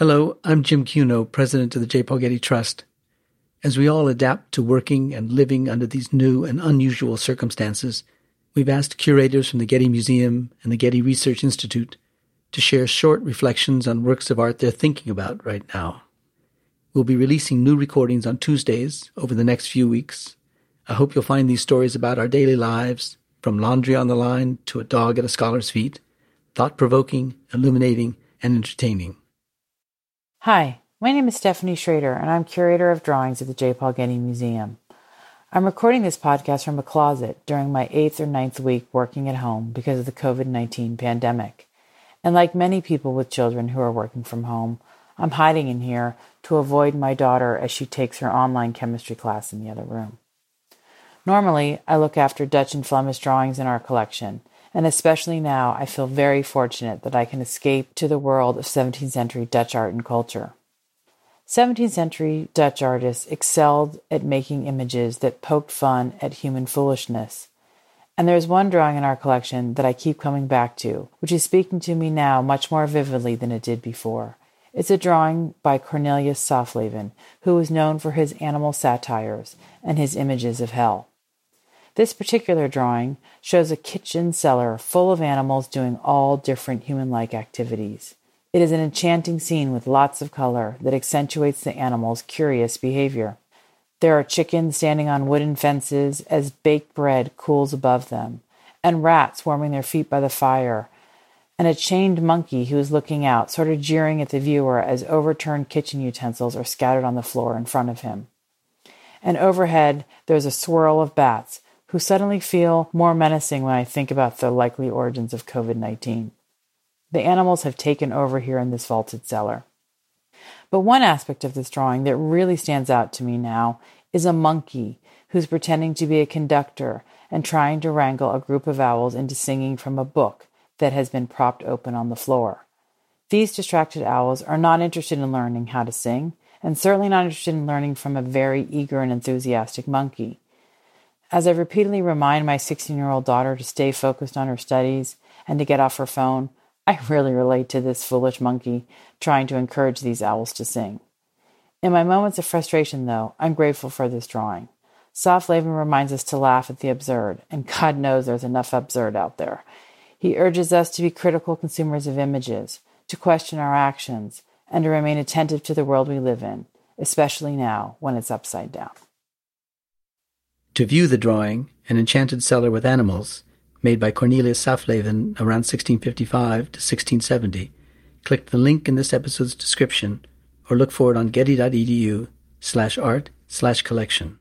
Hello, I'm Jim Cuno, president of the J. Paul Getty Trust. As we all adapt to working and living under these new and unusual circumstances, we've asked curators from the Getty Museum and the Getty Research Institute to share short reflections on works of art they're thinking about right now. We'll be releasing new recordings on Tuesdays over the next few weeks. I hope you'll find these stories about our daily lives, from laundry on the line to a dog at a scholar's feet, thought provoking, illuminating, and entertaining. Hi, my name is Stephanie Schrader, and I'm curator of drawings at the J. Paul Getty Museum. I'm recording this podcast from a closet during my eighth or ninth week working at home because of the COVID 19 pandemic. And like many people with children who are working from home, I'm hiding in here to avoid my daughter as she takes her online chemistry class in the other room. Normally, I look after Dutch and Flemish drawings in our collection, and especially now, I feel very fortunate that I can escape to the world of 17th century Dutch art and culture. 17th century Dutch artists excelled at making images that poked fun at human foolishness. And there is one drawing in our collection that I keep coming back to, which is speaking to me now much more vividly than it did before. It's a drawing by Cornelius Saftleven, who was known for his animal satires and his images of hell. This particular drawing shows a kitchen cellar full of animals doing all different human like activities. It is an enchanting scene with lots of color that accentuates the animals' curious behavior. There are chickens standing on wooden fences as baked bread cools above them, and rats warming their feet by the fire and a chained monkey who is looking out, sort of jeering at the viewer as overturned kitchen utensils are scattered on the floor in front of him. And overhead, there's a swirl of bats who suddenly feel more menacing when I think about the likely origins of COVID 19. The animals have taken over here in this vaulted cellar. But one aspect of this drawing that really stands out to me now is a monkey who's pretending to be a conductor and trying to wrangle a group of owls into singing from a book that has been propped open on the floor. These distracted owls are not interested in learning how to sing, and certainly not interested in learning from a very eager and enthusiastic monkey. As I repeatedly remind my 16 year old daughter to stay focused on her studies and to get off her phone, I really relate to this foolish monkey trying to encourage these owls to sing. In my moments of frustration, though, I'm grateful for this drawing. Saftleven reminds us to laugh at the absurd, and God knows there's enough absurd out there. He urges us to be critical consumers of images, to question our actions, and to remain attentive to the world we live in, especially now when it's upside down. To view the drawing, An Enchanted Cellar with Animals, made by Cornelius Saftleven around 1655 to 1670, click the link in this episode's description or look for it on getty.edu slash art slash collection.